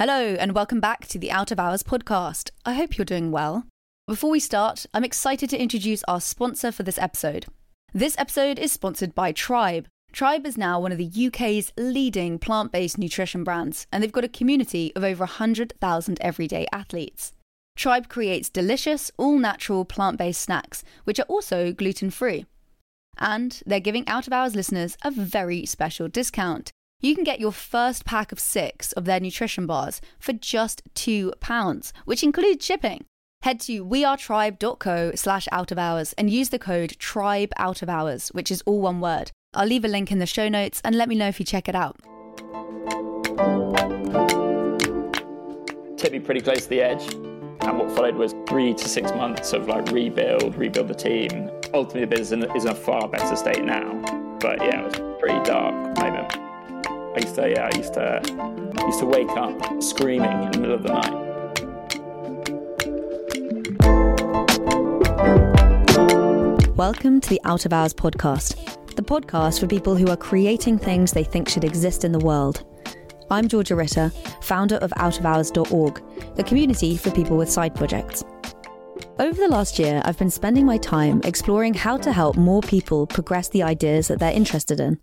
Hello, and welcome back to the Out of Hours podcast. I hope you're doing well. Before we start, I'm excited to introduce our sponsor for this episode. This episode is sponsored by Tribe. Tribe is now one of the UK's leading plant based nutrition brands, and they've got a community of over 100,000 everyday athletes. Tribe creates delicious, all natural plant based snacks, which are also gluten free. And they're giving Out of Hours listeners a very special discount. You can get your first pack of six of their nutrition bars for just £2, which includes shipping. Head to wearetribe.co slash out of hours and use the code tribe out of hours, which is all one word. I'll leave a link in the show notes and let me know if you check it out. Took me pretty close to the edge. And what followed was three to six months of like rebuild, rebuild the team. Ultimately, the business is in a far better state now. But yeah, it was a pretty dark moment. I used to, yeah, I used to, used to wake up screaming in the middle of the night. Welcome to the Out of Hours podcast, the podcast for people who are creating things they think should exist in the world. I'm Georgia Ritter, founder of outofhours.org, the community for people with side projects. Over the last year, I've been spending my time exploring how to help more people progress the ideas that they're interested in.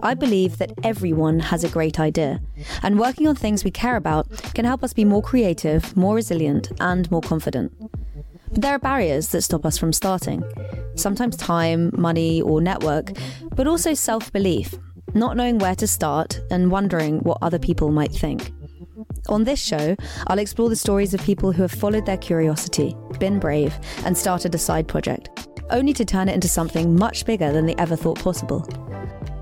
I believe that everyone has a great idea, and working on things we care about can help us be more creative, more resilient, and more confident. But there are barriers that stop us from starting. Sometimes time, money, or network, but also self belief, not knowing where to start and wondering what other people might think. On this show, I'll explore the stories of people who have followed their curiosity, been brave, and started a side project, only to turn it into something much bigger than they ever thought possible.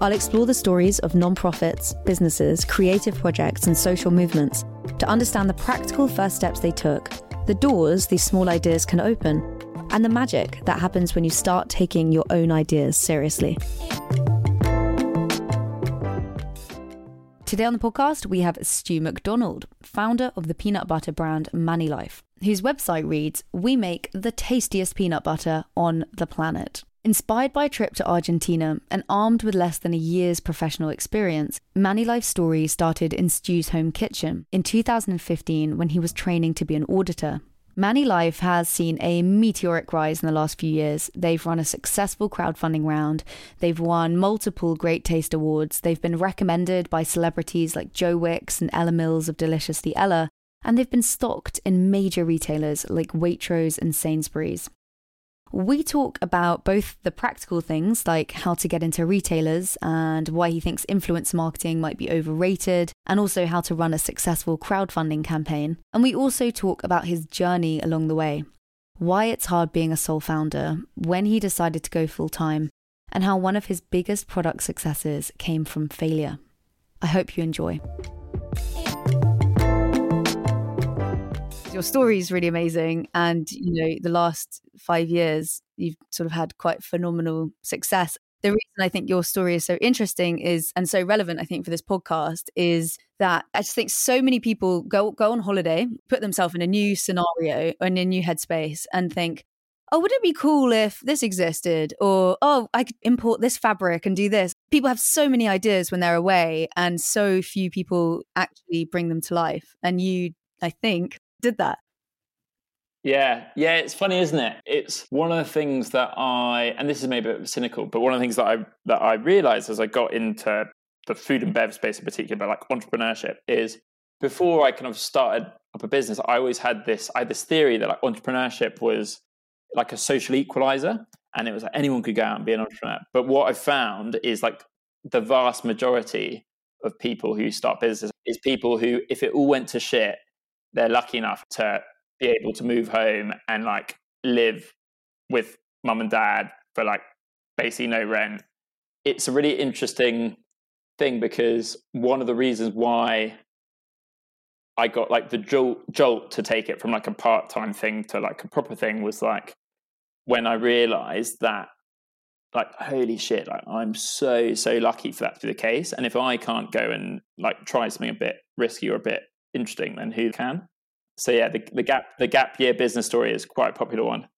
I'll explore the stories of non-profits, businesses, creative projects, and social movements to understand the practical first steps they took the doors these small ideas can open, and the magic that happens when you start taking your own ideas seriously. Today on the podcast, we have Stu McDonald, founder of the peanut butter brand Manilife, whose website reads We make the tastiest peanut butter on the planet. Inspired by a trip to Argentina and armed with less than a year's professional experience, Manilife's story started in Stu's home kitchen in 2015 when he was training to be an auditor. Manilife has seen a meteoric rise in the last few years. They've run a successful crowdfunding round. They've won multiple Great Taste Awards. They've been recommended by celebrities like Joe Wicks and Ella Mills of Deliciously Ella. And they've been stocked in major retailers like Waitrose and Sainsbury's. We talk about both the practical things like how to get into retailers and why he thinks influence marketing might be overrated, and also how to run a successful crowdfunding campaign. And we also talk about his journey along the way, why it's hard being a sole founder, when he decided to go full time, and how one of his biggest product successes came from failure. I hope you enjoy. Your story is really amazing and you know the last five years you've sort of had quite phenomenal success the reason i think your story is so interesting is and so relevant i think for this podcast is that i just think so many people go go on holiday put themselves in a new scenario or in a new headspace and think oh, would it be cool if this existed? Or, oh, I could import this fabric and do this. People have so many ideas when they're away, and so few people actually bring them to life. And you, I think, did that. Yeah, yeah, it's funny, isn't it? It's one of the things that I, and this is maybe a bit cynical, but one of the things that I that I realized as I got into the food and bev space in particular, but like entrepreneurship, is before I kind of started up a business, I always had this, I had this theory that like entrepreneurship was like a social equalizer, and it was like anyone could go out and be an entrepreneur. But what I found is like the vast majority of people who start businesses is people who, if it all went to shit, they're lucky enough to be able to move home and like live with mum and dad for like basically no rent. It's a really interesting thing because one of the reasons why I got like the jolt, jolt to take it from like a part time thing to like a proper thing was like when I realized that like holy shit like i'm so so lucky for that to be the case and if i can't go and like try something a bit risky or a bit interesting then who can so yeah, the, the gap the gap year business story is quite a popular one.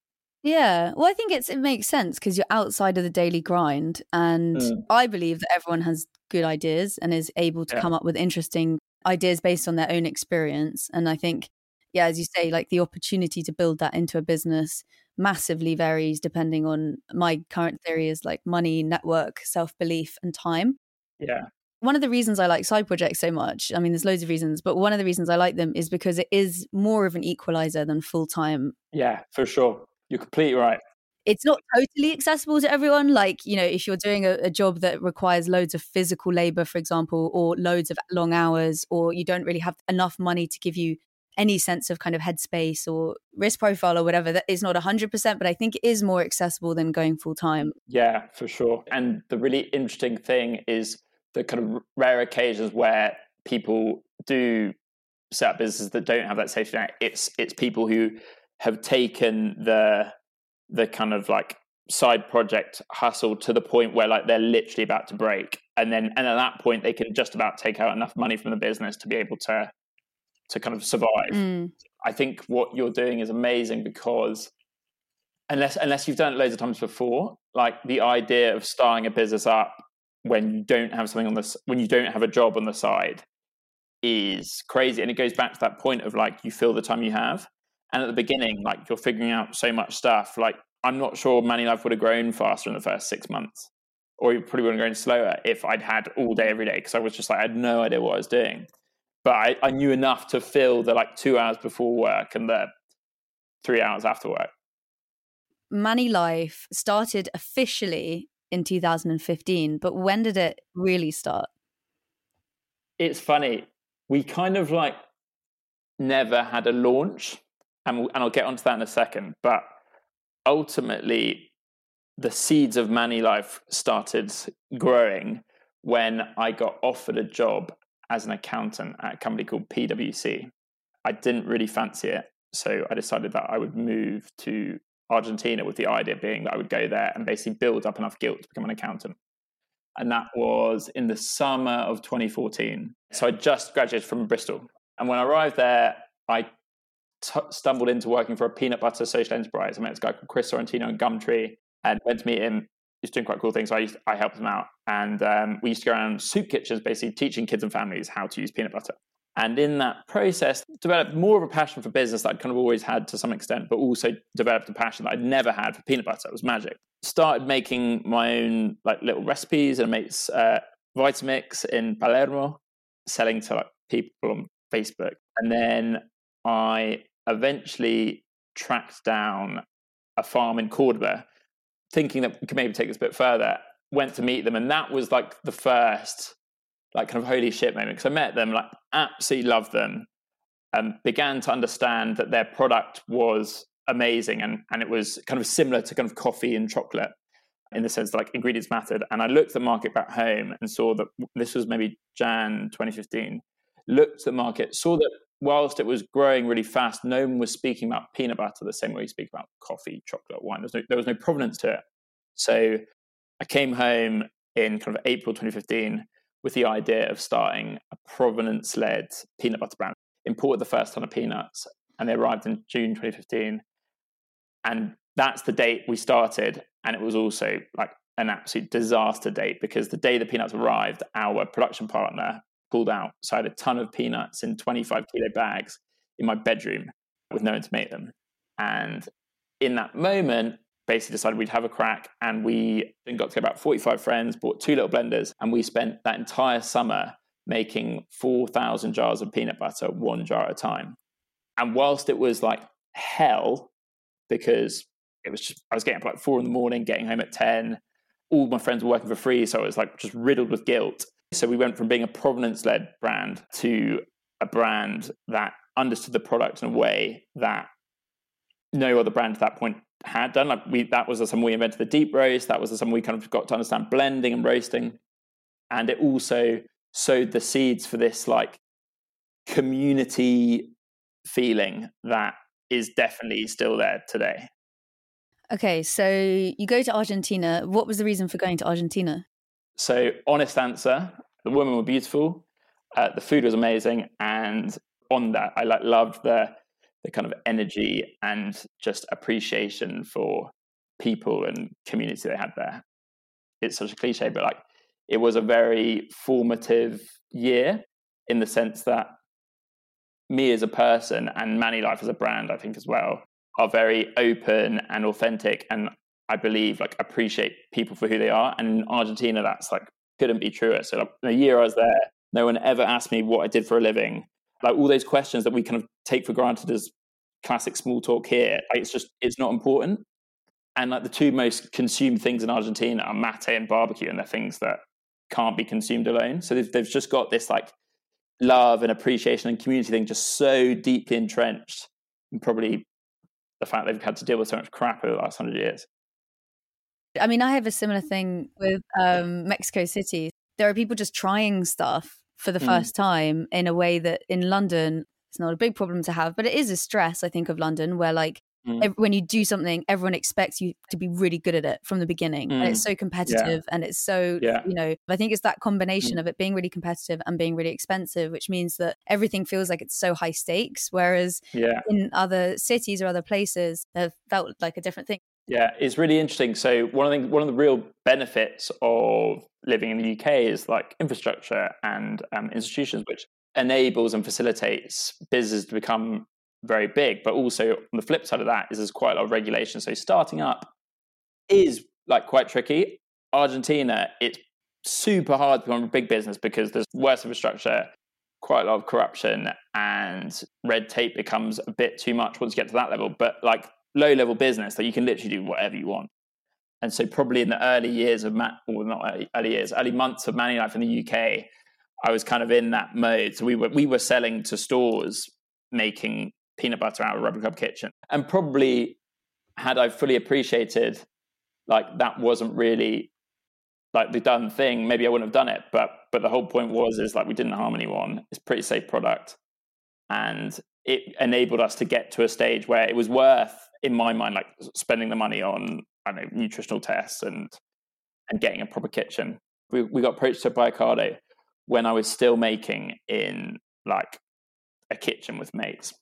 Yeah, well, I think it's it makes sense because you're outside of the daily grind, and mm. I believe that everyone has good ideas and is able to yeah. come up with interesting ideas based on their own experience. And I think, yeah, as you say, like the opportunity to build that into a business massively varies depending on my current theory is like money, network, self belief, and time. Yeah. One of the reasons I like side projects so much, I mean, there's loads of reasons, but one of the reasons I like them is because it is more of an equalizer than full time. Yeah, for sure. You're completely right it's not totally accessible to everyone. Like, you know, if you're doing a, a, job that requires loads of physical labor, for example, or loads of long hours, or you don't really have enough money to give you any sense of kind of headspace or risk profile or whatever, that is not 100%, but I think it is more accessible than going full time. Yeah, for sure. And the really interesting thing is the kind of rare occasions where people do set up businesses that don't have that safety net. It's it's people who have taken the the kind of like side project hustle to the point where like they're literally about to break and then and at that point they can just about take out enough money from the business to be able to to kind of survive mm. i think what you're doing is amazing because unless unless you've done it loads of times before like the idea of starting a business up when you don't have something on this when you don't have a job on the side is crazy and it goes back to that point of like you fill the time you have and at the beginning, like you're figuring out so much stuff. Like I'm not sure Manilife would have grown faster in the first six months, or you probably would have grown slower if I'd had all day every day because I was just like I had no idea what I was doing. But I, I knew enough to fill the like two hours before work and the three hours after work. Manilife started officially in 2015, but when did it really start? It's funny. We kind of like never had a launch and, and I'll get onto that in a second. But ultimately, the seeds of Manilife started growing when I got offered a job as an accountant at a company called PwC. I didn't really fancy it, so I decided that I would move to Argentina with the idea being that I would go there and basically build up enough guilt to become an accountant. And that was in the summer of 2014. So I just graduated from Bristol. And when I arrived there, I t- stumbled into working for a peanut butter social enterprise. I met this guy called Chris Sorrentino in Gumtree and went to meet him. He's doing quite cool things. So I, used, I helped him out. And um, we used to go around soup kitchens, basically teaching kids and families how to use peanut butter. And in that process, developed more of a passion for business that I'd kind of always had to some extent, but also developed a passion that I'd never had for peanut butter. It was magic. Started making my own like little recipes and mates uh, Vitamix in Palermo, selling to like people on Facebook. And then I eventually tracked down a farm in Cordoba, thinking that we could maybe take this a bit further. Went to meet them, and that was like the first, like kind of holy shit moment. Because I met them, like absolutely loved them, and began to understand that their product was amazing, and and it was kind of similar to kind of coffee and chocolate in the sense that like ingredients mattered. And I looked at the market back home and saw that this was maybe Jan 2015. Looked at the market, saw that whilst it was growing really fast, no one was speaking about peanut butter the same way you speak about coffee, chocolate, wine. There was no, there was no provenance to it. So I came home in kind of April 2015 with the idea of starting a provenance led peanut butter brand. Imported the first ton of peanuts and they arrived in June 2015. And that's the date we started. And it was also like an absolute disaster date because the day the peanuts arrived, our production partner pulled out. So I had a ton of peanuts in 25 kilo bags in my bedroom with no one to make them. And in that moment, basically decided we'd have a crack and we then got to about 45 friends, bought two little blenders, and we spent that entire summer making 4,000 jars of peanut butter, one jar at a time. And whilst it was like hell, because it was just, I was getting up like four in the morning, getting home at 10, all my friends were working for free. So I was like just riddled with guilt. So we went from being a provenance led brand to a brand that understood the product in a way that no other brand at that point had done. Like we, that was the summer we invented the deep roast. That was the summer we kind of got to understand blending and roasting, and it also sowed the seeds for this like community feeling that is definitely still there today. Okay, so you go to Argentina. What was the reason for going to Argentina? So, honest answer: the women were beautiful, uh, the food was amazing, and on that, I like loved the the kind of energy and just appreciation for people and community they had there. It's such a cliche, but like it was a very formative year in the sense that me as a person and Manilife as a brand, I think as well, are very open and authentic, and I believe like appreciate people for who they are. And in Argentina, that's like couldn't be truer. So like, the year I was there, no one ever asked me what I did for a living. Like all those questions that we kind of take for granted as classic small talk here, like, it's just it's not important. And like the two most consumed things in Argentina are mate and barbecue, and they're things that can't be consumed alone. So they've, they've just got this like love and appreciation and community thing just so deeply entrenched, and probably the fact they've had to deal with so much crap over the last hundred years. I mean, I have a similar thing with um, Mexico City. There are people just trying stuff for the mm. first time in a way that in London it's not a big problem to have, but it is a stress. I think of London where like Mm. when you do something, everyone expects you to be really good at it from the beginning. Mm. And it's mm. so competitive yeah. and it's so, yeah. you know, I think it's that combination mm. of it being really competitive and being really expensive, which means that everything feels like it's so high stakes. Whereas yeah. in other cities or other places, it felt like a different thing. Yeah, it's really interesting. So one of the one of the real benefits of living in the UK is like infrastructure and um, institutions, which enables and facilitates businesses to become very big. But also on the flip side of that is there's quite a lot of regulation. So starting up is like quite tricky. Argentina, it's super hard to become a big business because there's worse infrastructure, quite a lot of corruption, and red tape becomes a bit too much once you get to that level. But like low level business, that you can literally do whatever you want. And so probably in the early years of Man, or not early, early years, early months of Manilife in the UK, I was kind of in that mode. So we were we were selling to stores, making peanut butter out of rubber club kitchen. And probably had I fully appreciated like that wasn't really like the done thing, maybe I wouldn't have done it. But but the whole point was is like we didn't harm anyone. It's pretty safe product. And it enabled us to get to a stage where it was worth, in my mind, like spending the money on I don't know, nutritional tests and and getting a proper kitchen. We we got approached by Ocado when I was still making in like a kitchen with mates.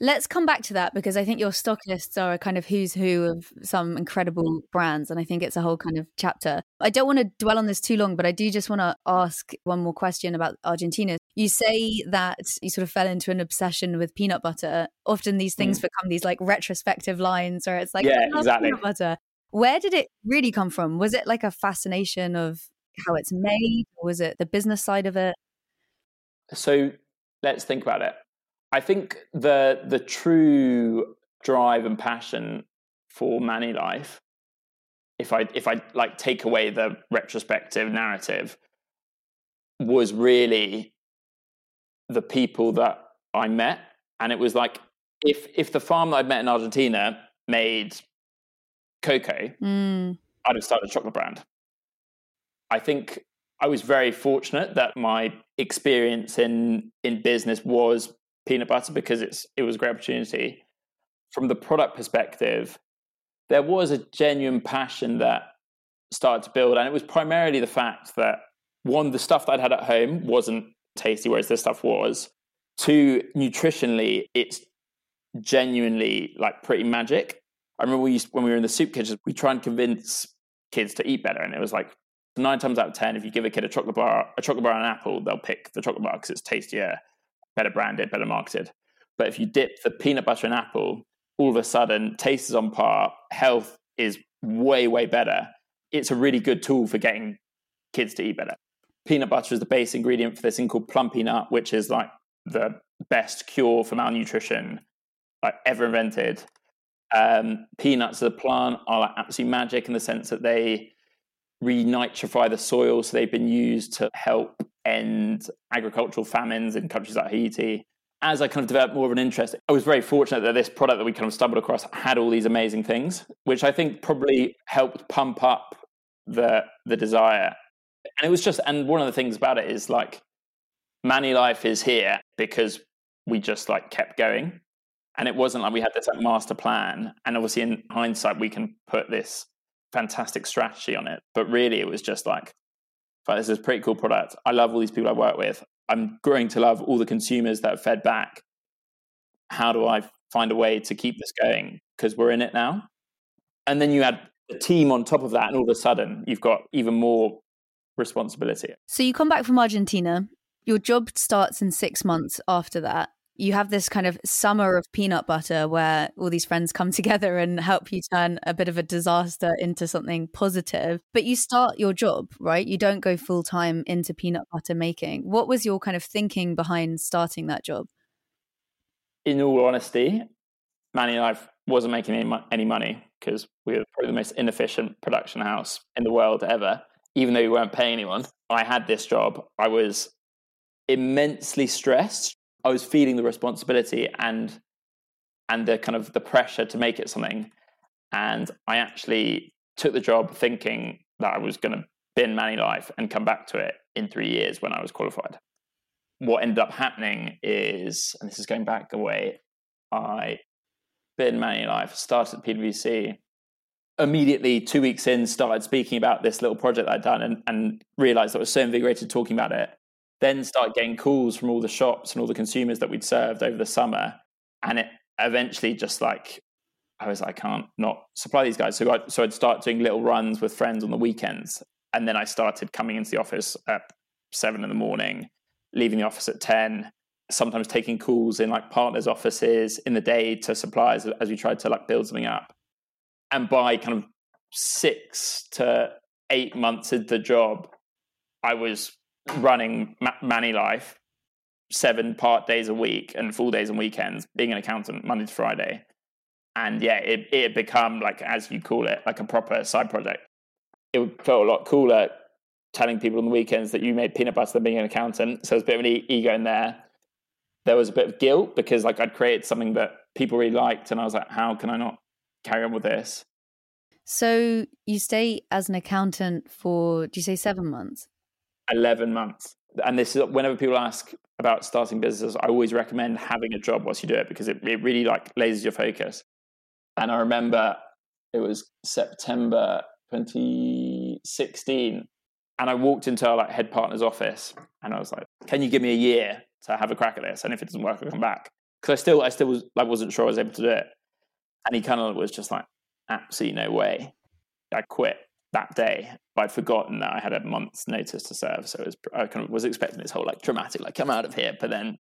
Let's come back to that because I think your stock lists are a kind of who's who of some incredible brands. And I think it's a whole kind of chapter. I don't want to dwell on this too long, but I do just want to ask one more question about Argentina. You say that you sort of fell into an obsession with peanut butter. Often these things mm. become these like retrospective lines where it's like, yeah, exactly. peanut butter. Where did it really come from? Was it like a fascination of how it's made? Or was it the business side of it? So let's think about it. I think the the true drive and passion for Manilife, if I if I like take away the retrospective narrative, was really the people that I met, and it was like if if the farm that I'd met in Argentina made cocoa, mm. I'd have started a chocolate brand. I think I was very fortunate that my experience in in business was peanut butter because it's it was a great opportunity. From the product perspective, there was a genuine passion that started to build, and it was primarily the fact that one, the stuff that I'd had at home wasn't tasty, whereas this stuff was. Two, nutritionally, it's genuinely like pretty magic. I remember we used, when we were in the soup kitchen, we try and convince kids to eat better, and it was like nine times out of ten, if you give a kid a chocolate bar, a chocolate bar and an apple, they'll pick the chocolate bar because it's tastier better branded, better marketed. But if you dip the peanut butter and apple, all of a sudden taste is on par, health is way, way better. It's a really good tool for getting kids to eat better. Peanut butter is the base ingredient for this thing called Plumpy'Nut, which is like the best cure for malnutrition like ever invented. Um, peanuts as a plant are like absolute magic in the sense that they renitrify the soil. So they've been used to help end agricultural famines in countries like Haiti. As I kind of developed more of an interest, I was very fortunate that this product that we kind of stumbled across had all these amazing things, which I think probably helped pump up the the desire. And it was just, and one of the things about it is like, Manilife is here because we just like kept going, and it wasn't like we had this like master plan. And obviously, in hindsight, we can put this fantastic strategy on it. But really, it was just like, this is a pretty cool product. I love all these people I work with. I'm growing to love all the consumers that have fed back. How do I find a way to keep this going? Because we're in it now. And then you add a team on top of that, and all of a sudden, you've got even more responsibility. So you come back from Argentina. Your job starts in six months after that. You have this kind of summer of peanut butter where all these friends come together and help you turn a bit of a disaster into something positive. But you start your job, right? You don't go full time into peanut butter making. What was your kind of thinking behind starting that job? In all honesty, Manilife wasn't making any, any money because we were probably the most inefficient production house in the world ever. Even though we weren't paying anyone, I had this job. I was immensely stressed. I was feeling the responsibility and and the kind of the pressure to make it something. And I actually took the job thinking that I was going to bin Manilife and come back to it in three years when I was qualified. What ended up happening is, and this is going back away, I bin Manilife, started at PwC, immediately two weeks in started speaking about this little project I'd done and, and realized I was so invigorated talking about it. Then started getting calls from all the shops and all the consumers that we'd served over the summer. And it eventually just like, I was like, I can't not supply these guys. So, I, so I'd start doing little runs with friends on the weekends. And then I started coming into the office at seven in the morning, leaving the office at 10, sometimes taking calls in like partners' offices in the day to suppliers as we tried to like build something up and by kind of six to eight months into the job, I was running Manilife seven part days a week and full days and weekends, being an accountant Monday to Friday. And yeah, it, it become like, as you call it, like a proper side project. It felt a lot cooler telling people on the weekends that you made peanut butter than being an accountant. So there's a bit of an ego in there. There was a bit of guilt because like I'd created something that people really liked, and I was like, how can I not carry on with this. So you stay as an accountant for, do you say seven months? 11 months. And this is whenever people ask about starting businesses, I always recommend having a job whilst you do it because it, it really like lasers your focus. And I remember it was September 2016 and I walked into our like head partner's office and I was like, can you give me a year to have a crack at this? And if it doesn't work, I'll come back. Cause I still, I still was like, wasn't sure I was able to do it. And he kind of was just like, absolutely no way. I quit that day. But I'd forgotten that I had a month's notice to serve. So was, I kind of was expecting this whole like dramatic, like come out of here, but then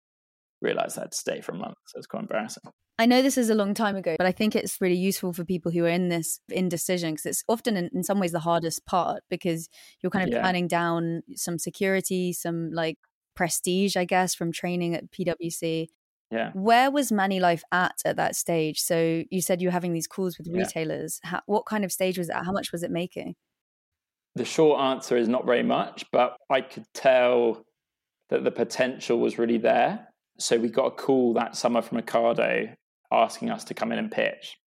realized I had to stay for a month. So it's quite embarrassing. I know this is a long time ago, but I think it's really useful for people who are in this indecision because it's often in, in, some ways the hardest part because you're kind of yeah. turning down some security, some like prestige, I guess, from training at PwC. Yeah. Where was Manilife at at that stage? So you said you were having these calls with retailers. Yeah. How, what kind of stage was that? How much was it making? The short answer is not very much, but I could tell that the potential was really there. So we got a call that summer from Ocado asking us to come in and pitch.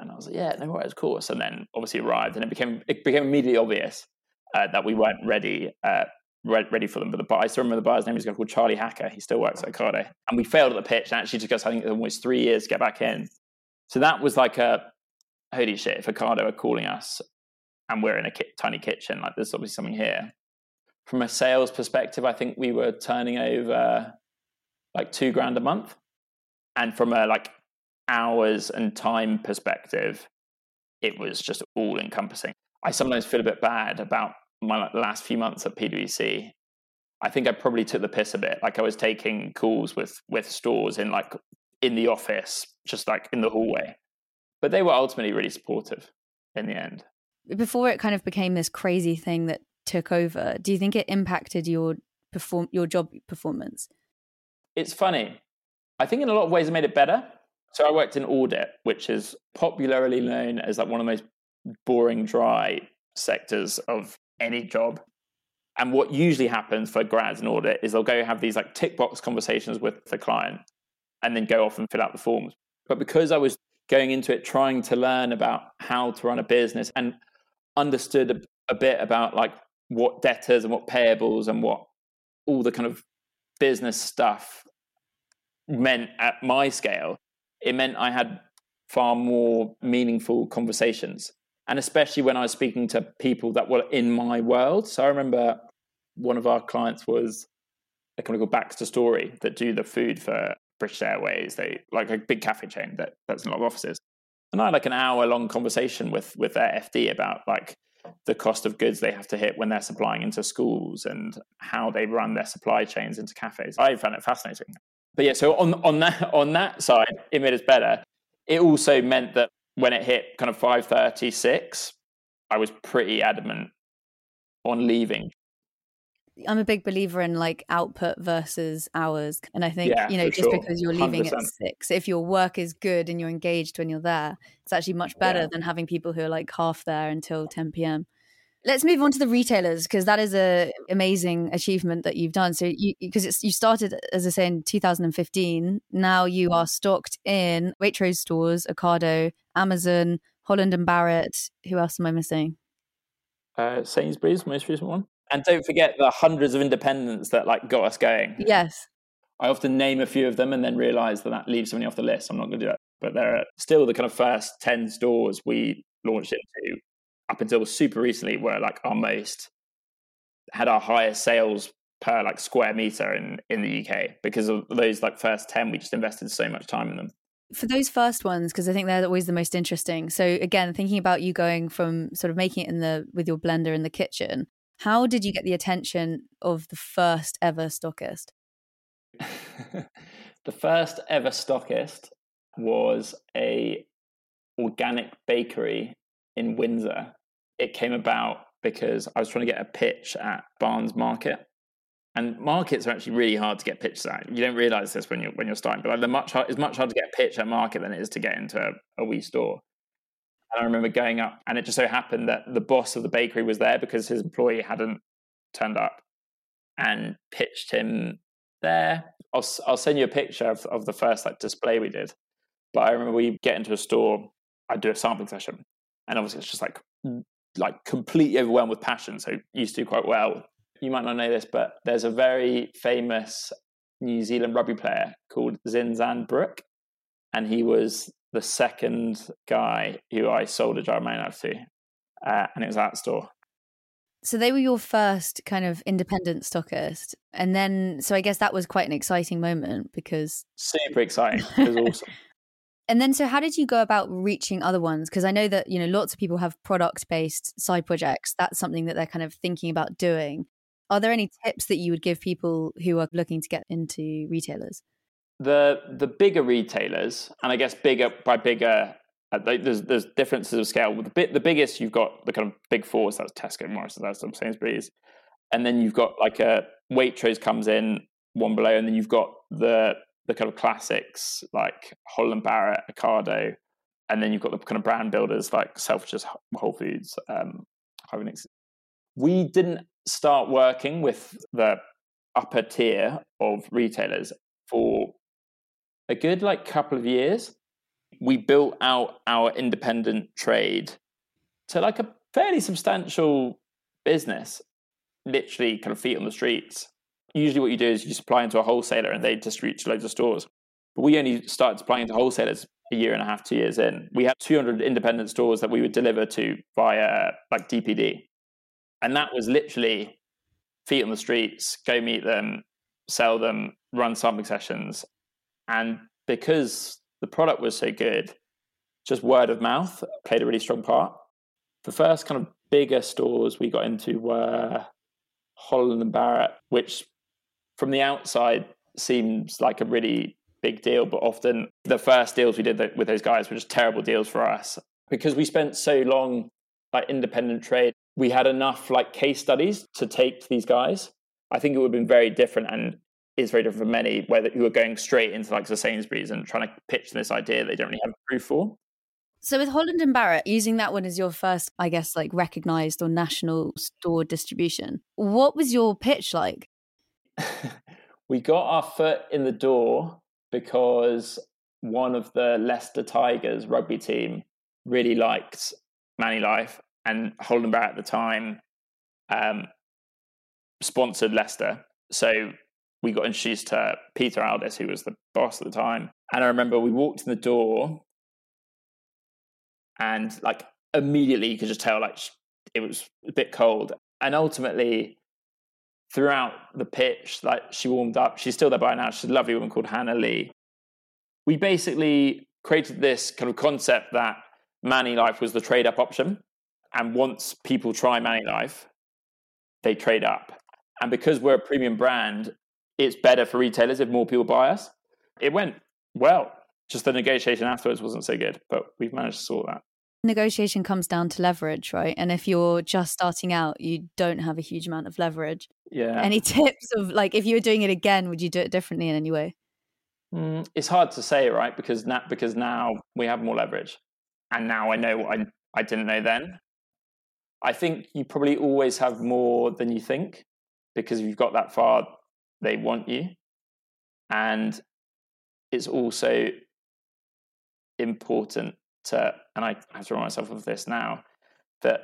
And I was like, yeah, no worries, of course. And then obviously arrived, and it became it became immediately obvious uh, that we weren't ready uh, ready for them. But the I still remember the buyer's name is a guy called Charlie Hacker. He still works at Ocado. And we failed at the pitch and actually took us, I think, almost three years to get back in. So that was like a holy shit, if Ocado are calling us and we're in a ki- tiny kitchen, like there's obviously something here. From a sales perspective, I think we were turning over like two grand a month. And from a like hours and time perspective, it was just all encompassing. I sometimes feel a bit bad about my last few months at PwC, I think I probably took the piss a bit. Like I was taking calls with with stores in like in the office, just like in the hallway. But they were ultimately really supportive in the end. Before it kind of became this crazy thing that took over, do you think it impacted your perform your job performance? It's funny. I think in a lot of ways it made it better. So I worked in audit, which is popularly known as like one of the most boring, dry sectors of any job. And what usually happens for grads in audit is they'll go have these like tick box conversations with the client and then go off and fill out the forms. But because I was going into it trying to learn about how to run a business and understood a, a bit about like what debtors and what payables and what all the kind of business stuff meant at my scale, it meant I had far more meaningful conversations and especially when I was speaking to people that were in my world. So I remember one of our clients was a company called BaxterStorey that do the food for British Airways. They like a big cafe chain that that's a lot of offices. And I had like an hour long conversation with with their FD about like the cost of goods they have to hit when they're supplying into schools and how they run their supply chains into cafes. I found it fascinating. But yeah, so on on that on that side, it made us better. It also meant that when it hit kind of five thirty six, I was pretty adamant on leaving I'm a big believer in like output versus hours. And I think, yeah, you know, just sure. because you're leaving 100%. at six, if your work is good and you're engaged when you're there, it's actually much better Yeah. than having people who are like half there until 10 p.m. Let's move on to the retailers because that is a amazing achievement that you've done. So you because it's you started as I say in 2015. Now you are stocked in Waitrose stores, Ocado, Amazon, Holland and Barrett. Who else am I missing? uh, Sainsbury's, most recent one. And don't forget the hundreds of independents that like got us going. Yes. I often name a few of them and then realize that that leaves somebody off the list. I'm not going to do that. But there are still the kind of first 10 stores we launched into up until super recently were like our most, had our highest sales per like square meter in, in the UK because of those like first 10, we just invested so much time in them. for those first ones because i think they're always the most interesting so again thinking about you going from sort of making it in the with your blender in the kitchen how did you get the attention of the first ever stockist the first ever stockist was a organic bakery in Windsor. It came about because I was trying to get a pitch at Barnes Market. And markets are actually really hard to get pitches at. You don't realize this when you're when you're starting, but like they're much hard, it's much harder to get a pitch at market than it is to get into a, a wee store. And I remember going up, and it just so happened that the boss of the bakery was there because his employee hadn't turned up, and pitched him there. I'll I'll send you a picture of, of the first like display we did. But I remember we get into a store, I'd do a sampling session, and obviously it's just like like completely overwhelmed with passion. So used to do quite well. You might not know this, but there's a very famous New Zealand rugby player called Zinzan Brooke, and he was the second guy who I sold a jar of mayonnaise to, uh, and it was at that store. so they were your first kind of independent stockist and then so i guess that was quite an exciting moment because Super exciting. It was awesome. And then, so how did you go about reaching other ones? Because I know that you know lots of people have product-based side projects. That's something that they're kind of thinking about doing. Are there any tips that you would give people who are looking to get into retailers? the the bigger retailers, and I guess bigger by bigger, uh, there's there's differences of scale. The bit the biggest, you've got the kind of big fours. That's Tesco, Morrisons, that's some Sainsbury's, and then you've got like a Waitrose comes in one below, and then you've got the the kind of classics like Holland Barrett, Ocado, and then you've got the kind of brand builders like Selfridges, Whole Foods, um, Harvey Nicks. We didn't start working with the upper tier of retailers for a good like couple of years we built out our independent trade to like a fairly substantial business literally kind of feet on the streets usually what you do is you supply into a wholesaler and they distribute to loads of stores. But we only started supplying to wholesalers a year and a half two years in. We had 200 independent stores that we would deliver to via like dpd and that was literally feet on the streets go meet them sell them run sampling sessions. And because the product was so good, just word of mouth played a really strong part. The first kind of bigger stores we got into were Holland and Barrett, which from the outside seems like a really big deal, but often the first deals we did with those guys were just terrible deals for us because we spent so long like independent trade. We had enough like case studies to take to these guys. I think it would have been very different and is very different for many where who are going straight into like the Sainsbury's and trying to pitch this idea they don't really have proof for. So with Holland and Barrett, using that one as your first, I guess, like recognized or national store distribution, what was your pitch like? we got our foot in the door because one of the Leicester Tigers rugby team really liked Manilife and Holland and Barrett at the time um, sponsored Leicester. So we got introduced to Peter Aldis, who was the boss at the time. And I remember we walked in the door and like immediately you could just tell like it was a bit cold. And ultimately, throughout the pitch, like she warmed up. She's still there by now. She's a lovely woman called Hannah Lee. We basically created this kind of concept that Manilife was the trade up option. And once people try Manny Moneylife, they trade up. And because we're a premium brand, it's better for retailers if more people buy us. It went well. Just the negotiation afterwards wasn't so good, but we've managed to sort that. Negotiation comes down to leverage, right? And if you're just starting out, you don't have a huge amount of leverage. Yeah. Any tips of like if you were doing it again, would you do it differently in any way? Mm, it's hard to say, right? Because now, because now we have more leverage, and now I know what I I didn't know then. I think you probably always have more than you think because if you've got that far, they want you, and it's also important to, and I have to remind myself of this now, that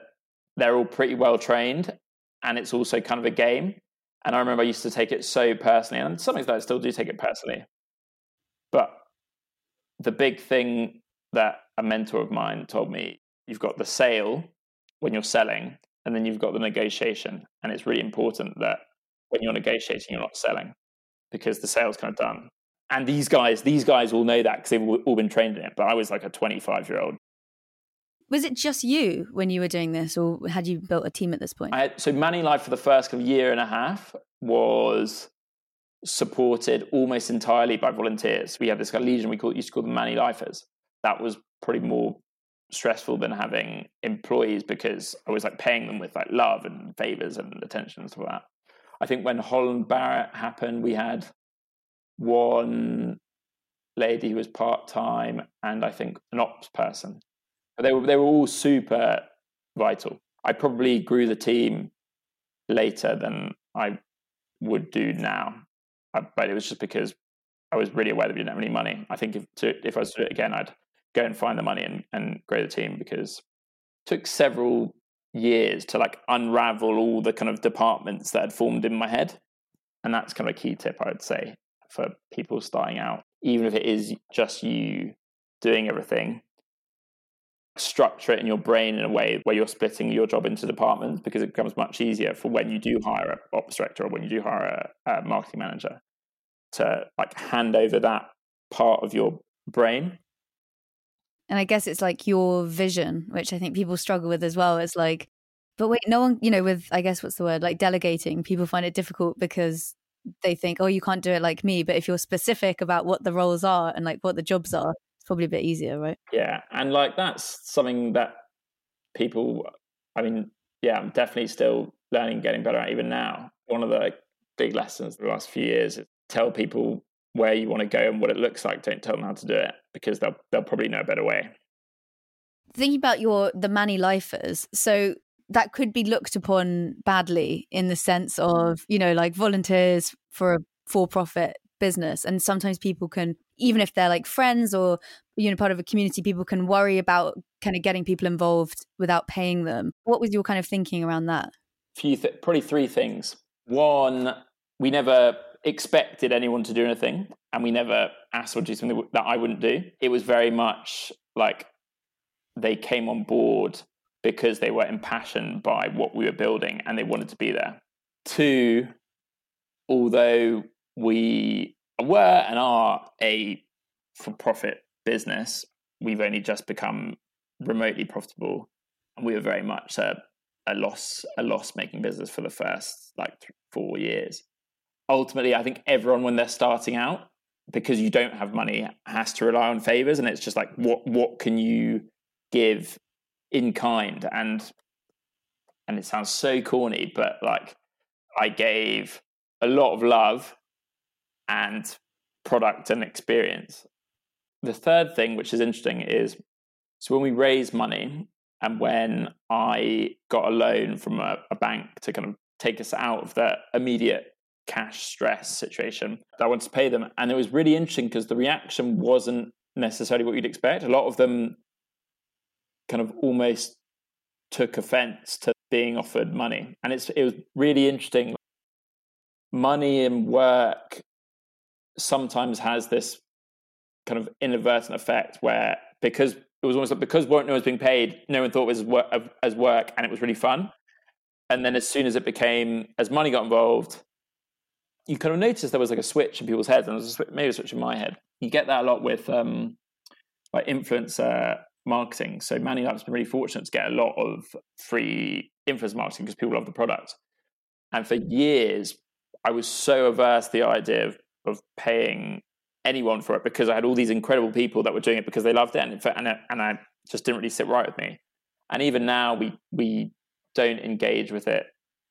they're all pretty well trained, and it's also kind of a game. And I remember I used to take it so personally, and something that I still do take it personally. But the big thing that a mentor of mine told me you've got the sale when you're selling, and then you've got the negotiation. And it's really important that when you're negotiating, you're not selling because the sale's kind of done. And these guys, these guys will know that because they've all been trained in it. But I was like a 25 year old. Was it just you when you were doing this, or had you built a team at this point? I had, so Manilife for the first year and a half was supported almost entirely by volunteers. We have this kind of legion we call used to call them Manilifers. That was probably more stressful than having employees because I was like paying them with like love and favors and attention and stuff like that. I think when Holland Barrett happened, we had one lady who was part time and I think an ops person. They were they were all super vital. I probably grew the team later than I would do now, uh, but it was just because I was really aware that we didn't have any money. I think if to, if I was to do it again, I'd go and find the money and, and grow the team because it took several years to like unravel all the kind of departments that had formed in my head. And that's kind of a key tip I would say for people starting out, even if it is just you doing everything. Structure it in your brain in a way where you're splitting your job into departments because it becomes much easier for when you do hire a ops director or when you do hire a, a marketing manager to like hand over that part of your brain and I guess it's like your vision, which I think people struggle with as well. It's like, but wait, no one, you know, with, I guess what's the word, like delegating, people find it difficult because they think, oh, you can't do it like me. But if you're specific about what the roles are and like what the jobs are, probably a bit easier, right? Yeah. And like that's something that people, I mean, yeah, I'm definitely still learning, getting better at even now. One of the big lessons the last few years is tell people where you want to go and what it looks like. Don't tell them how to do it because they'll they'll probably know a better way. Thinking about your the Manilifers, so that could be looked upon badly in the sense of you know like volunteers for a for-profit business, and sometimes people can even if they're like friends or you know part of a community, people can worry about kind of getting people involved without paying them. What was your kind of thinking around that? Few th- probably three things. One, we never expected anyone to do anything and we never asked or do something that I wouldn't do. It was very much like they came on board because they were impassioned by what we were building and they wanted to be there. Two, although we were and are a for profit business, we've only just become remotely profitable. And we were very much a, a loss a loss making business for the first like four years. Ultimately, I think everyone when they're starting out, because you don't have money, has to rely on favors, and it's just like what what can you give in kind? And and it sounds so corny, but like I gave a lot of love and product and experience. The third thing, which is interesting, is so when we raise money and when I got a loan from a, a bank to kind of take us out of the immediate cash stress situation I wanted to pay them. And it was really interesting because the reaction wasn't necessarily what you'd expect. A lot of them kind of almost took offense to being offered money. And it's it was really interesting. Money and work sometimes has this kind of inadvertent effect where because it was almost like because no one was being paid, no one thought it was work, as work and it was really fun. And then as soon as it became, as money got involved, you kind of noticed there was like a switch in people's heads, and there was a, maybe a switch in my head. You get that a lot with um, like influencer marketing. So Manilife's been really fortunate to get a lot of free influence marketing because people love the product. And for years, I was so averse to the idea of, of paying anyone for it because I had all these incredible people that were doing it because they loved it, and and, and I just didn't really sit right with me. And even now, we we don't engage with it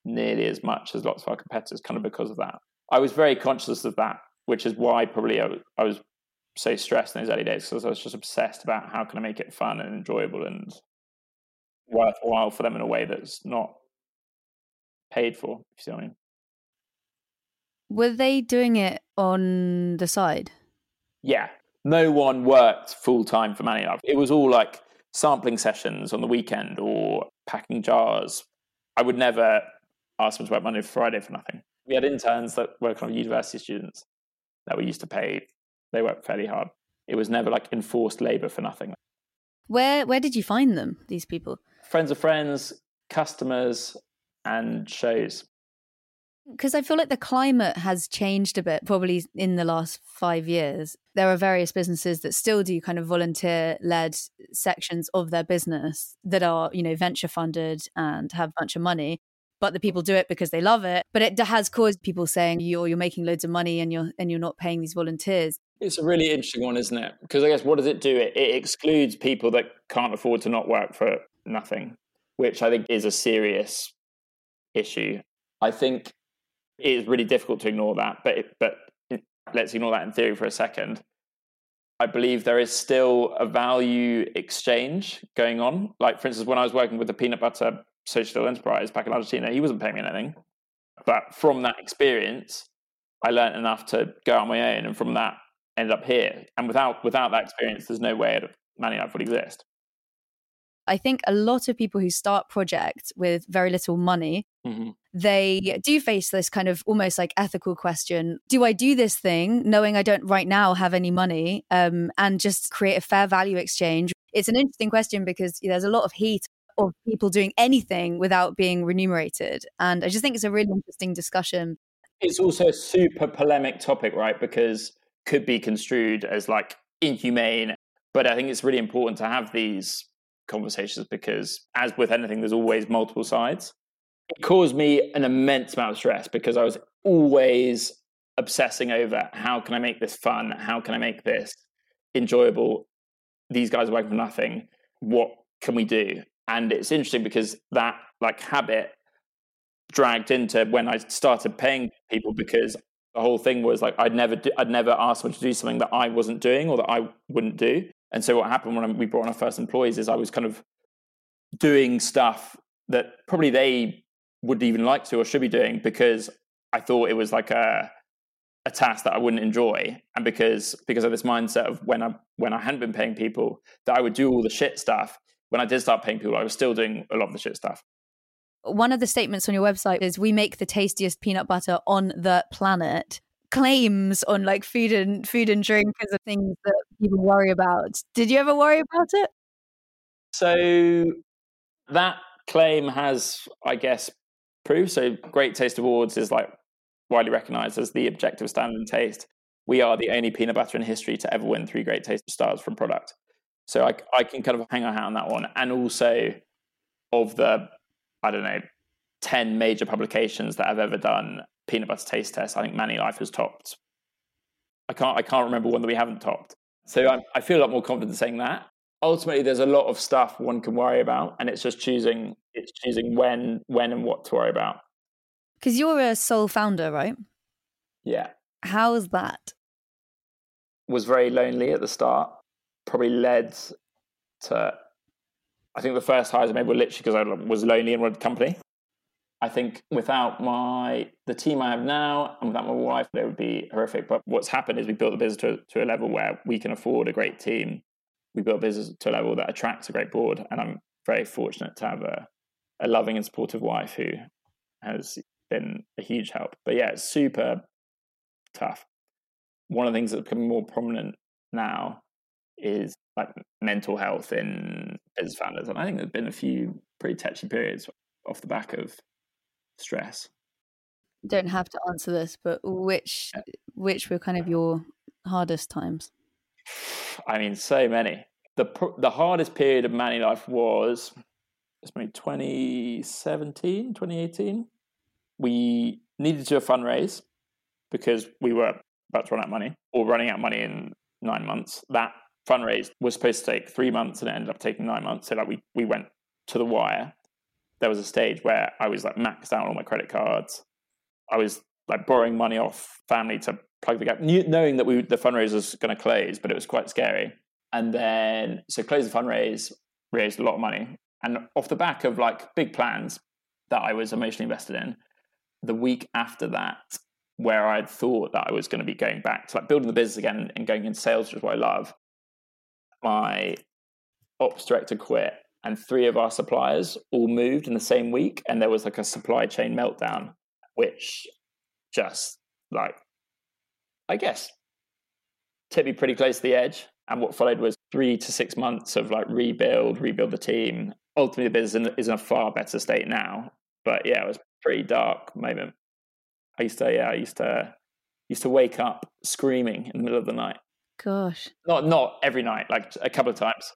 nearly as much as lots of our competitors, kind of because of that. I was very conscious of that, which is why probably I was, I was so stressed in those early days because I was just obsessed about how can I make it fun and enjoyable and worthwhile for them in a way that's not paid for. If you see what I mean. Were they doing it on the side? Yeah, no one worked full time for Manilife. It was all like sampling sessions on the weekend or packing jars. I would never ask them to work Monday to Friday for nothing. We had interns that were kind of university students that we used to pay they worked fairly hard. It was never like enforced labor for nothing. Where where did you find them? These people? Friends of friends, customers, and shows. Because I feel like the climate has changed a bit, probably in the last five years. There are various businesses that still do kind of volunteer led sections of their business that are, you know, venture funded and have a bunch of money but the people do it because they love it. But it has caused people saying you're you're making loads of money and you're and you're not paying these volunteers. It's a really interesting one, isn't it? Because I guess what does it do? It, it excludes people that can't afford to not work for nothing, which I think is a serious issue. I think it is really difficult to ignore that, but it, but let's ignore that in theory for a second. I believe there is still a value exchange going on. Like, for instance, when I was working with the peanut butter social enterprise back in Argentina, he wasn't paying me anything. But from that experience, I learned enough to go on my own, and from that, ended up here. And without without that experience, there's no way Manilife would exist. I think a lot of people who start projects with very little money, mm-hmm. they do face this kind of almost like ethical question: Do I do this thing knowing I don't right now have any money, um, and just create a fair value exchange? It's an interesting question because there's a lot of heat of people doing anything without being remunerated, and I just think it's a really interesting discussion. It's also a super polemic topic, right? Because could be construed as like inhumane. But I think it's really important to have these conversations because, as with anything, there's always multiple sides. It caused me an immense amount of stress because I was always obsessing over how can I make this fun? How can I make this enjoyable? These guys are working for nothing. What can we do? And it's interesting because that like habit dragged into when I started paying people because the whole thing was like I'd never do, I'd never asked someone to do something that I wasn't doing or that I wouldn't do. And so what happened when we brought on our first employees is I was kind of doing stuff that probably they would even like to or should be doing because I thought it was like a a task that I wouldn't enjoy, and because because of this mindset of when I when I hadn't been paying people that I would do all the shit stuff. When I did start paying people, I was still doing a lot of the shit stuff. One of the statements on your website is we make the tastiest peanut butter on the planet claims on like food and food and drink as a thing that people worry about. Did you ever worry about it? So that claim has i guess proved. so great taste awards is like widely recognized as the objective standard in taste. We are the only peanut butter in history to ever win three great taste stars from product. So I, I can kind of hang our hat on that one. And also of the I don't know, 10 major publications that I've ever done peanut butter taste test, I think Manilife has topped. I can't, I can't remember one that we haven't topped. So I, I feel a lot more confident saying that. Ultimately, there's a lot of stuff one can worry about, and it's just choosing, it's choosing when, when, and what to worry about. Because you're a sole founder, right? Yeah. How's that? Was very lonely at the start. Probably led to I think the first hires I made were literally because I was lonely and wanted company. I think without my the team I have now and without my wife, it would be horrific. But what's happened is we built the business to, to a level where we can afford a great team. We built business to a level that attracts a great board, and I'm very fortunate to have a, a loving and supportive wife who has been a huge help. But yeah, it's super tough. One of the things that's becoming more prominent now is like mental health in business founders. And I think there's been a few pretty touchy periods off the back of stress. Don't have to answer this, but which which were kind of your hardest times? I mean, so many. the the hardest period of Manilife was it's maybe 2017, 2018. We needed to do a fundraise because we were about to run out of money or running out of money in nine months. That fundraise was supposed to take three months and it ended up taking nine months. So like we we went to the wire. There was a stage where I was like maxed out on all my credit cards. I was like borrowing money off family to plug the gap, knowing that we the fundraiser was going to close, but it was quite scary. And then so closed the fundraise, raised a lot of money, and off the back of like big plans that I was emotionally invested in, the week after that, where I'd thought that I was going to be going back to like building the business again and going into sales, which is what I love, my ops director quit and three of our suppliers all moved in the same week and there was like a supply chain meltdown which just like i guess tipped me pretty close to the edge. And what followed was three to six months of like rebuild rebuild the team. Ultimately the business is in a far better state now. But yeah it was a pretty dark moment. I used to yeah i used to used to wake up screaming in the middle of the night. Gosh. Not not every night like a couple of times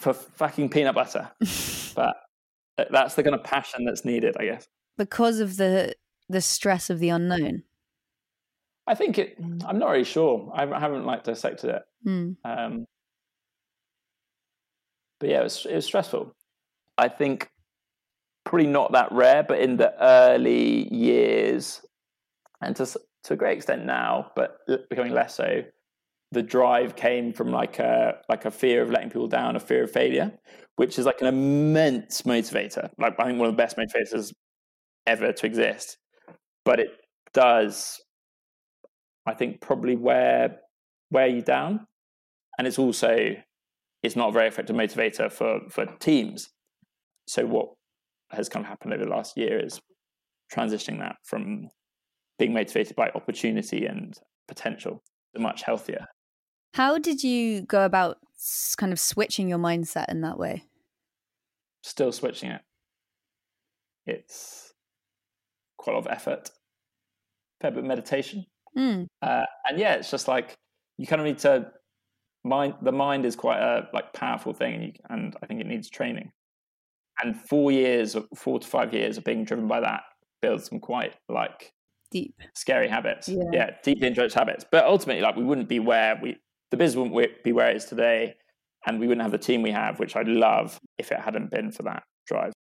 for fucking peanut butter. But that's the kind of passion that's needed i guess. Because of the the stress of the unknown. I think it i'm not really sure. I haven't like dissected it. Mm. um, but yeah, it was, it was stressful. I think probably not that rare, but in the early years, and to to a great extent now, but becoming less so, the drive came from like a like a fear of letting people down, a fear of failure, which is like an immense motivator. Like I think one of the best motivators ever to exist. But it does, I think, probably wear wear you down, and it's also it's not a very effective motivator for for teams. So what has kind of happened over the last year is transitioning that from being motivated by opportunity and potential to much healthier. How did you go about kind of switching your mindset in that way? Still switching it. It's quite a lot of effort, fair bit of meditation. Mm. Uh, and yeah, it's just like you kind of need to mind the mind is quite a like powerful thing and, you, and i think it needs training and four years four to five years of being driven by that builds some quite like deep scary habits yeah, yeah deep entrenched habits but ultimately like we wouldn't be where we the biz wouldn't be where it is today and we wouldn't have the team we have which i love if it hadn't been for that drive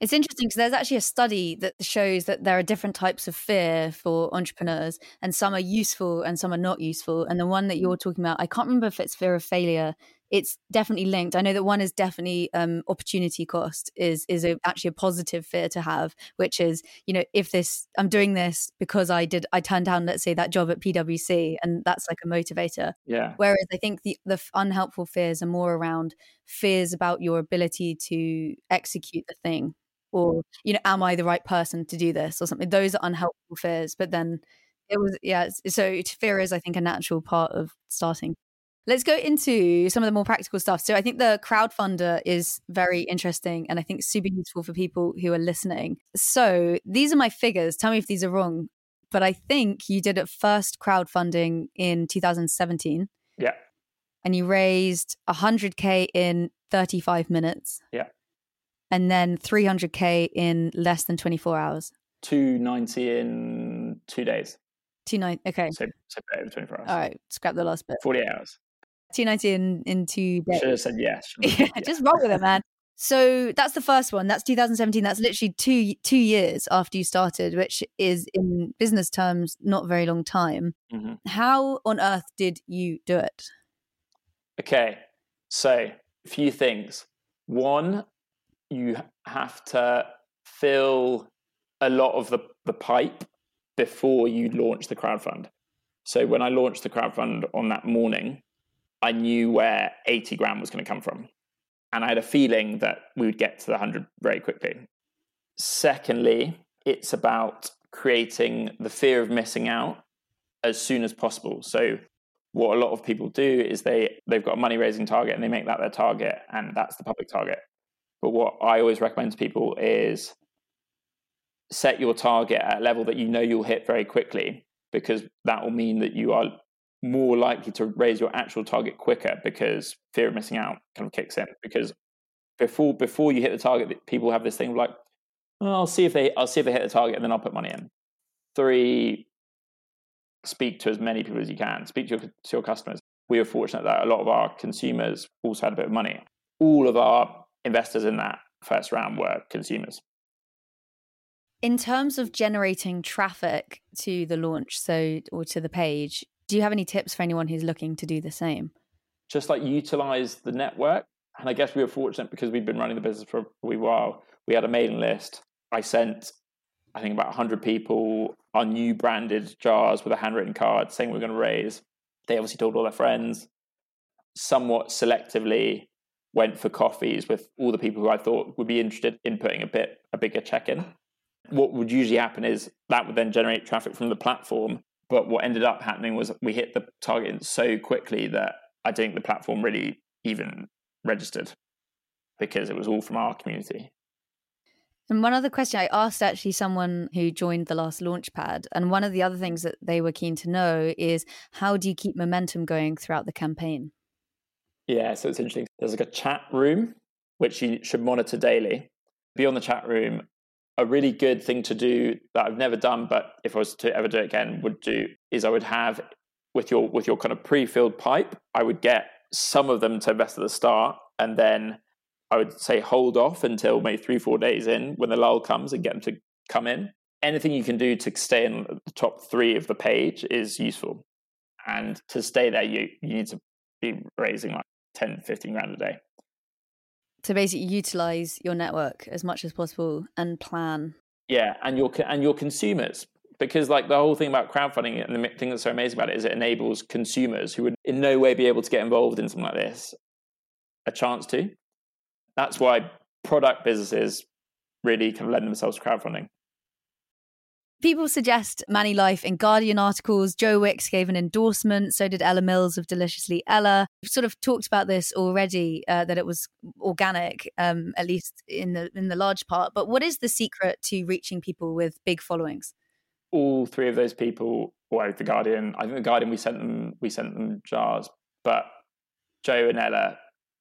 it's interesting because there's actually a study that shows that there are different types of fear for entrepreneurs, and some are useful and some are not useful. And the one that you're talking about, I can't remember if it's fear of failure. It's definitely linked. I know that one is definitely um, opportunity cost is is a, actually a positive fear to have, which is you know if this I'm doing this because I did I turned down let's say that job at PwC and that's like a motivator. Yeah. Whereas I think the the unhelpful fears are more around fears about your ability to execute the thing or you know am i the right person to do this or something those are unhelpful fears but then it was yeah so fear is i think a natural part of starting let's go into some of the more practical stuff. So i think the crowdfunder is very interesting and i think super useful for people who are listening. So these are my figures. Tell me if these are wrong but i think you did it first crowdfunding in 2017 yeah. And you raised 100k in 35 minutes. Yeah. And then 300k in less than 24 hours. 290 in two days. 290 okay. So, so over 24 hours. All right scrap the last bit. 48 hours 290 in, in two days should have said yes yeah, just roll with it man. So that's the first one that's 2017 that's literally two two years after you started which is in business terms not very long time. Mm-hmm. how on earth did you do it? Okay so a few things. One you have to fill a lot of the, the pipe before you launch the crowdfund. So when I launched the crowdfund on that morning, I knew where 80 grand was going to come from. And I had a feeling that we would get to the 100 very quickly. Secondly, it's about creating the fear of missing out as soon as possible. So what a lot of people do is they they've got a money raising target and they make that their target and that's the public target. But what I always recommend to people is set your target at a level that you know you'll hit very quickly because that will mean that you are more likely to raise your actual target quicker because fear of missing out kind of kicks in. Because before before you hit the target, people have this thing like, oh, I'll see if they I'll see if they hit the target and then I'll put money in. Three, speak to as many people as you can. Speak to your, to your customers. We are fortunate that a lot of our consumers also had a bit of money. All of our investors in that first round were consumers. In terms of generating traffic to the launch, so or to the page, do you have any tips for anyone who's looking to do the same? Just like utilize the network. And I guess we were fortunate because we've been running the business for a wee while. We had a mailing list. I sent, I think, about 100 people our new branded jars with a handwritten card saying we we're going to raise. They obviously told all their friends. Somewhat selectively went for coffees with all the people who I thought would be interested in putting a bit a bigger check in. What would usually happen is that would then generate traffic from the platform but what ended up happening was we hit the target so quickly that I think the platform really even registered because it was all from our community. And one other question I asked actually someone who joined the last launchpad, and one of the other things that they were keen to know is how do you keep momentum going throughout the campaign? Yeah, so it's interesting. There's like a chat room which you should monitor daily. Beyond the chat room, a really good thing to do that I've never done, but if I was to ever do it again, would do is I would have with your with your kind of pre-filled pipe, I would get some of them to invest at the start, and then I would say hold off until maybe three four days in when the lull comes and get them to come in. Anything you can do to stay in the top three of the page is useful, and to stay there, you you need to be raising like 10, 15 grand a day to basically utilize your network as much as possible and plan. Yeah, and your and your consumers because like the whole thing about crowdfunding and the thing that's so amazing about it is it enables consumers who would in no way be able to get involved in something like this a chance to. That's why product businesses really kind of lend themselves to crowdfunding. People suggest Manilife in Guardian articles. Joe Wicks gave an endorsement. So did Ella Mills of Deliciously Ella. We've sort of talked about this already, uh, that it was organic, um, at least in the in the large part. But what is the secret to reaching people with big followings? All three of those people, well, the Guardian. I think the Guardian we sent them we sent them jars, but Joe and Ella,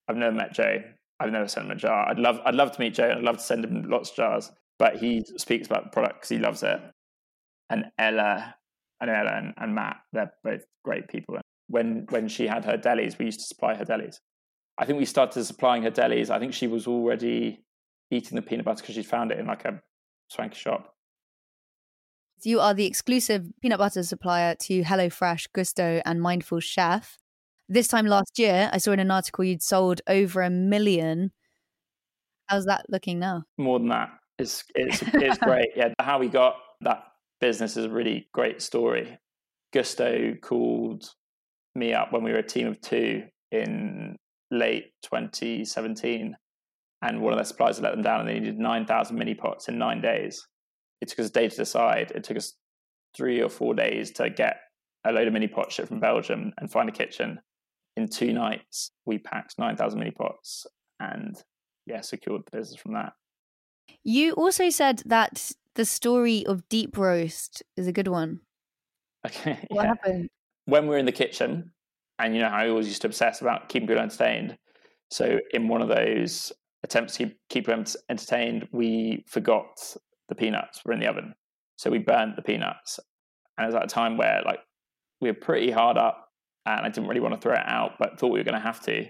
I've never met Joe. I've never sent him a jar. I'd love I'd love to meet Joe. I'd love to send him lots of jars, but he speaks about the product because he loves it and Ella and Ella and, and Matt, they're both great people. When when she had her delis, we used to supply her delis. I think we started supplying her delis. I think she was already eating the peanut butter because she found it in like a swanky shop. You are the exclusive peanut butter supplier to HelloFresh, Gousto, and Mindful Chef. This time last year, I saw in an article you'd sold over a million. How's that looking now? More than that. It's it's it's great. Yeah, how we got that business is a really great story. Gousto called me up when we were a team of two in late 2017, and one of their suppliers let them down, and they needed 9,000 mini pots in nine days. It took us a day to decide. It took us three or four days to get a load of mini pots shipped from Belgium and find a kitchen. In two nights, we packed 9,000 mini pots and, yeah, secured the business from that. You also said that the story of deep roast is a good one. Okay. What yeah. happened? When we were in the kitchen, and you know how I always used to obsess about keeping people entertained. So in one of those attempts to keep people entertained, we forgot the peanuts were in the oven. So we burnt the peanuts. And it was at a time where like we were pretty hard up and I didn't really want to throw it out, but thought we were going to have to.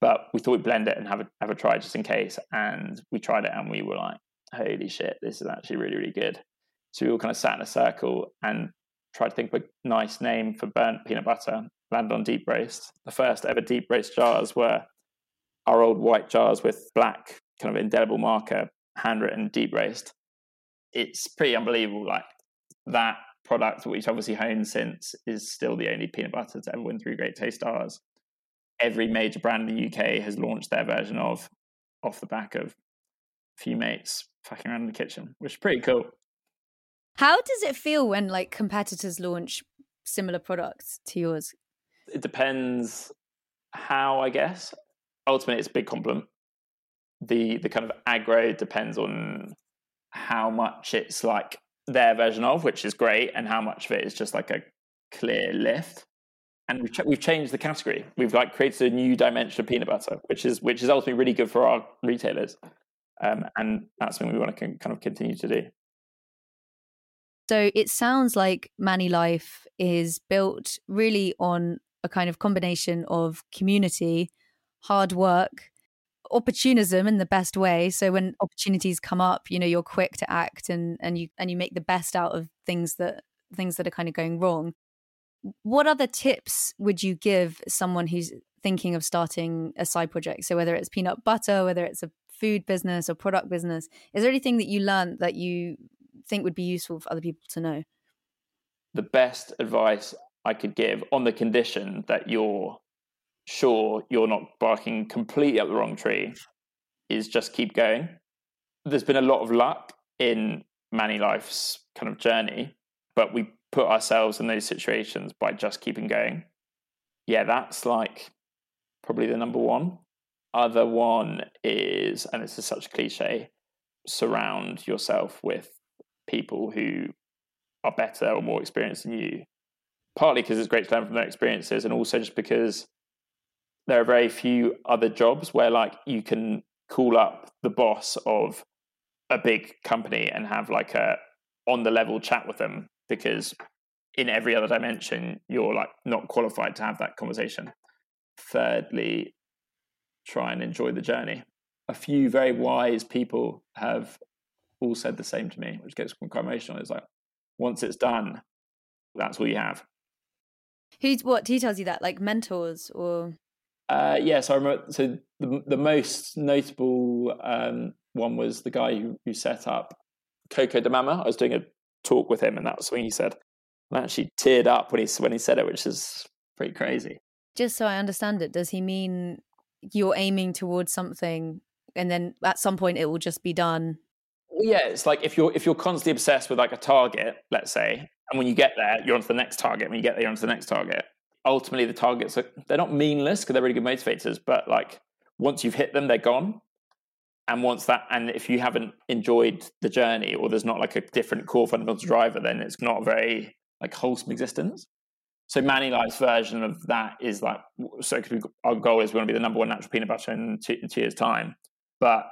But we thought we'd blend it and have a, have a try just in case. And we tried it and we were like, holy shit, this is actually really, really good. So we all kind of sat in a circle and tried to think of a nice name for burnt peanut butter, landed on deep roast. The first ever deep roast jars were our old white jars with black kind of indelible marker, handwritten deep roast. It's pretty unbelievable. Like that product, which obviously honed since, is still the only peanut butter to ever win three great taste stars. Every major brand in the UK has launched their version of off the back of a few mates fucking around in the kitchen, which is pretty cool. How does it feel when like competitors launch similar products to yours? It depends how, I guess. Ultimately, it's a big compliment. The the kind of aggro depends on how much it's like their version of, which is great, and how much of it is just like a clear lift. and we've, ch- we've changed the category. We've like created a new dimension of peanut butter, which is which is ultimately really good for our retailers, um, and that's something we want to kind of continue to do. So it sounds like Manilife is built really on a kind of combination of community, hard work, opportunism in the best way. So when opportunities come up, you know, you're quick to act and and you and you make the best out of things that things that are kind of going wrong. What other tips would you give someone who's thinking of starting a side project? So whether it's peanut butter, whether it's a food business or product business, is there anything that you learned that you think would be useful for other people to know? The best advice I could give on the condition that you're sure you're not barking completely up the wrong tree is just keep going. There's been a lot of luck in Manilife's kind of journey, but we put ourselves in those situations by just keeping going. Yeah, that's like probably the number one. Other one is, and this is such a cliche, surround yourself with people who are better or more experienced than you. Partly because it's great to learn from their experiences, and also just because there are very few other jobs where like you can call up the boss of a big company and have like a on the level chat with them because in every other dimension you're like not qualified to have that conversation thirdly try and enjoy the journey a few very wise people have all said the same to me, which gets quite emotional. It's like once it's done, that's all you have. Who's what? Who tells you that? Like mentors or? Uh, yes, yeah, so I remember. So the the most notable um, one was the guy who, who set up Coco di Mama. I was doing a talk with him, and that was when he said, I actually teared up when he when he said it, which is pretty crazy. Just so I understand it, does he mean you're aiming towards something, and then at some point it will just be done, yeah, it's like if you're if you're constantly obsessed with like a target, let's say, and when you get there, you're onto the next target. When you get there, you're onto the next target. Ultimately, the targets are they're not meaningless because they're really good motivators, but like once you've hit them, they're gone. And once that, and if you haven't enjoyed the journey, or there's not like a different core fundamental driver, then it's not very like wholesome existence. So Manilife's version of that is like so. Our goal is we want to be the number one natural peanut butter in two, in two years' time, but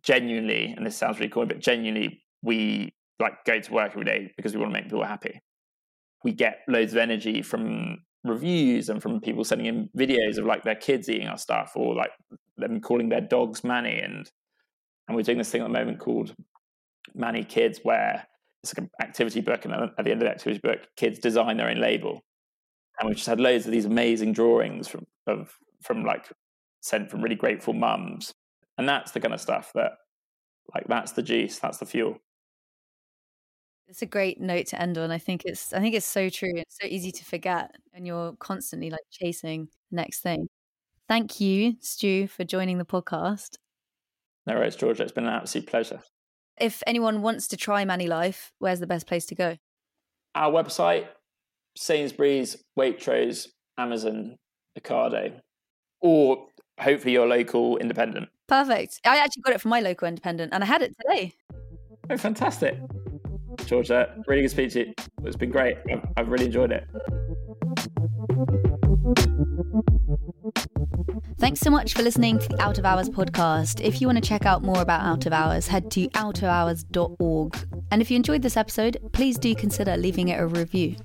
genuinely, and this sounds really cool, but genuinely, we like go to work every day because we want to make people happy. We get loads of energy from reviews and from people sending in videos of like their kids eating our stuff or like them calling their dogs Manny and and we're doing this thing at the moment called Manny Kids where it's like an activity book and at the end of the activity book kids design their own label. And we've just had loads of these amazing drawings from of from like sent from really grateful mums. And that's the kind of stuff that like that's the juice that's the fuel. It's a great note to end on. I think it's i think it's so true it's so easy to forget and you're constantly like chasing the next thing. Thank you stu for joining the podcast. No worries georgia. It's been an absolute pleasure if anyone wants to try Manilife where's the best place to go our website sainsbury's waitrose amazon ocado or hopefully your local independent Perfect. I actually got it from my local independent and I had it today. Oh, fantastic. Georgia, really good speech. It's been great. I've, I've really enjoyed it. Thanks so much for listening to the Out of Hours podcast. If you want to check out more about Out of Hours, head to outofhours.org. And if you enjoyed this episode, please do consider leaving it a review.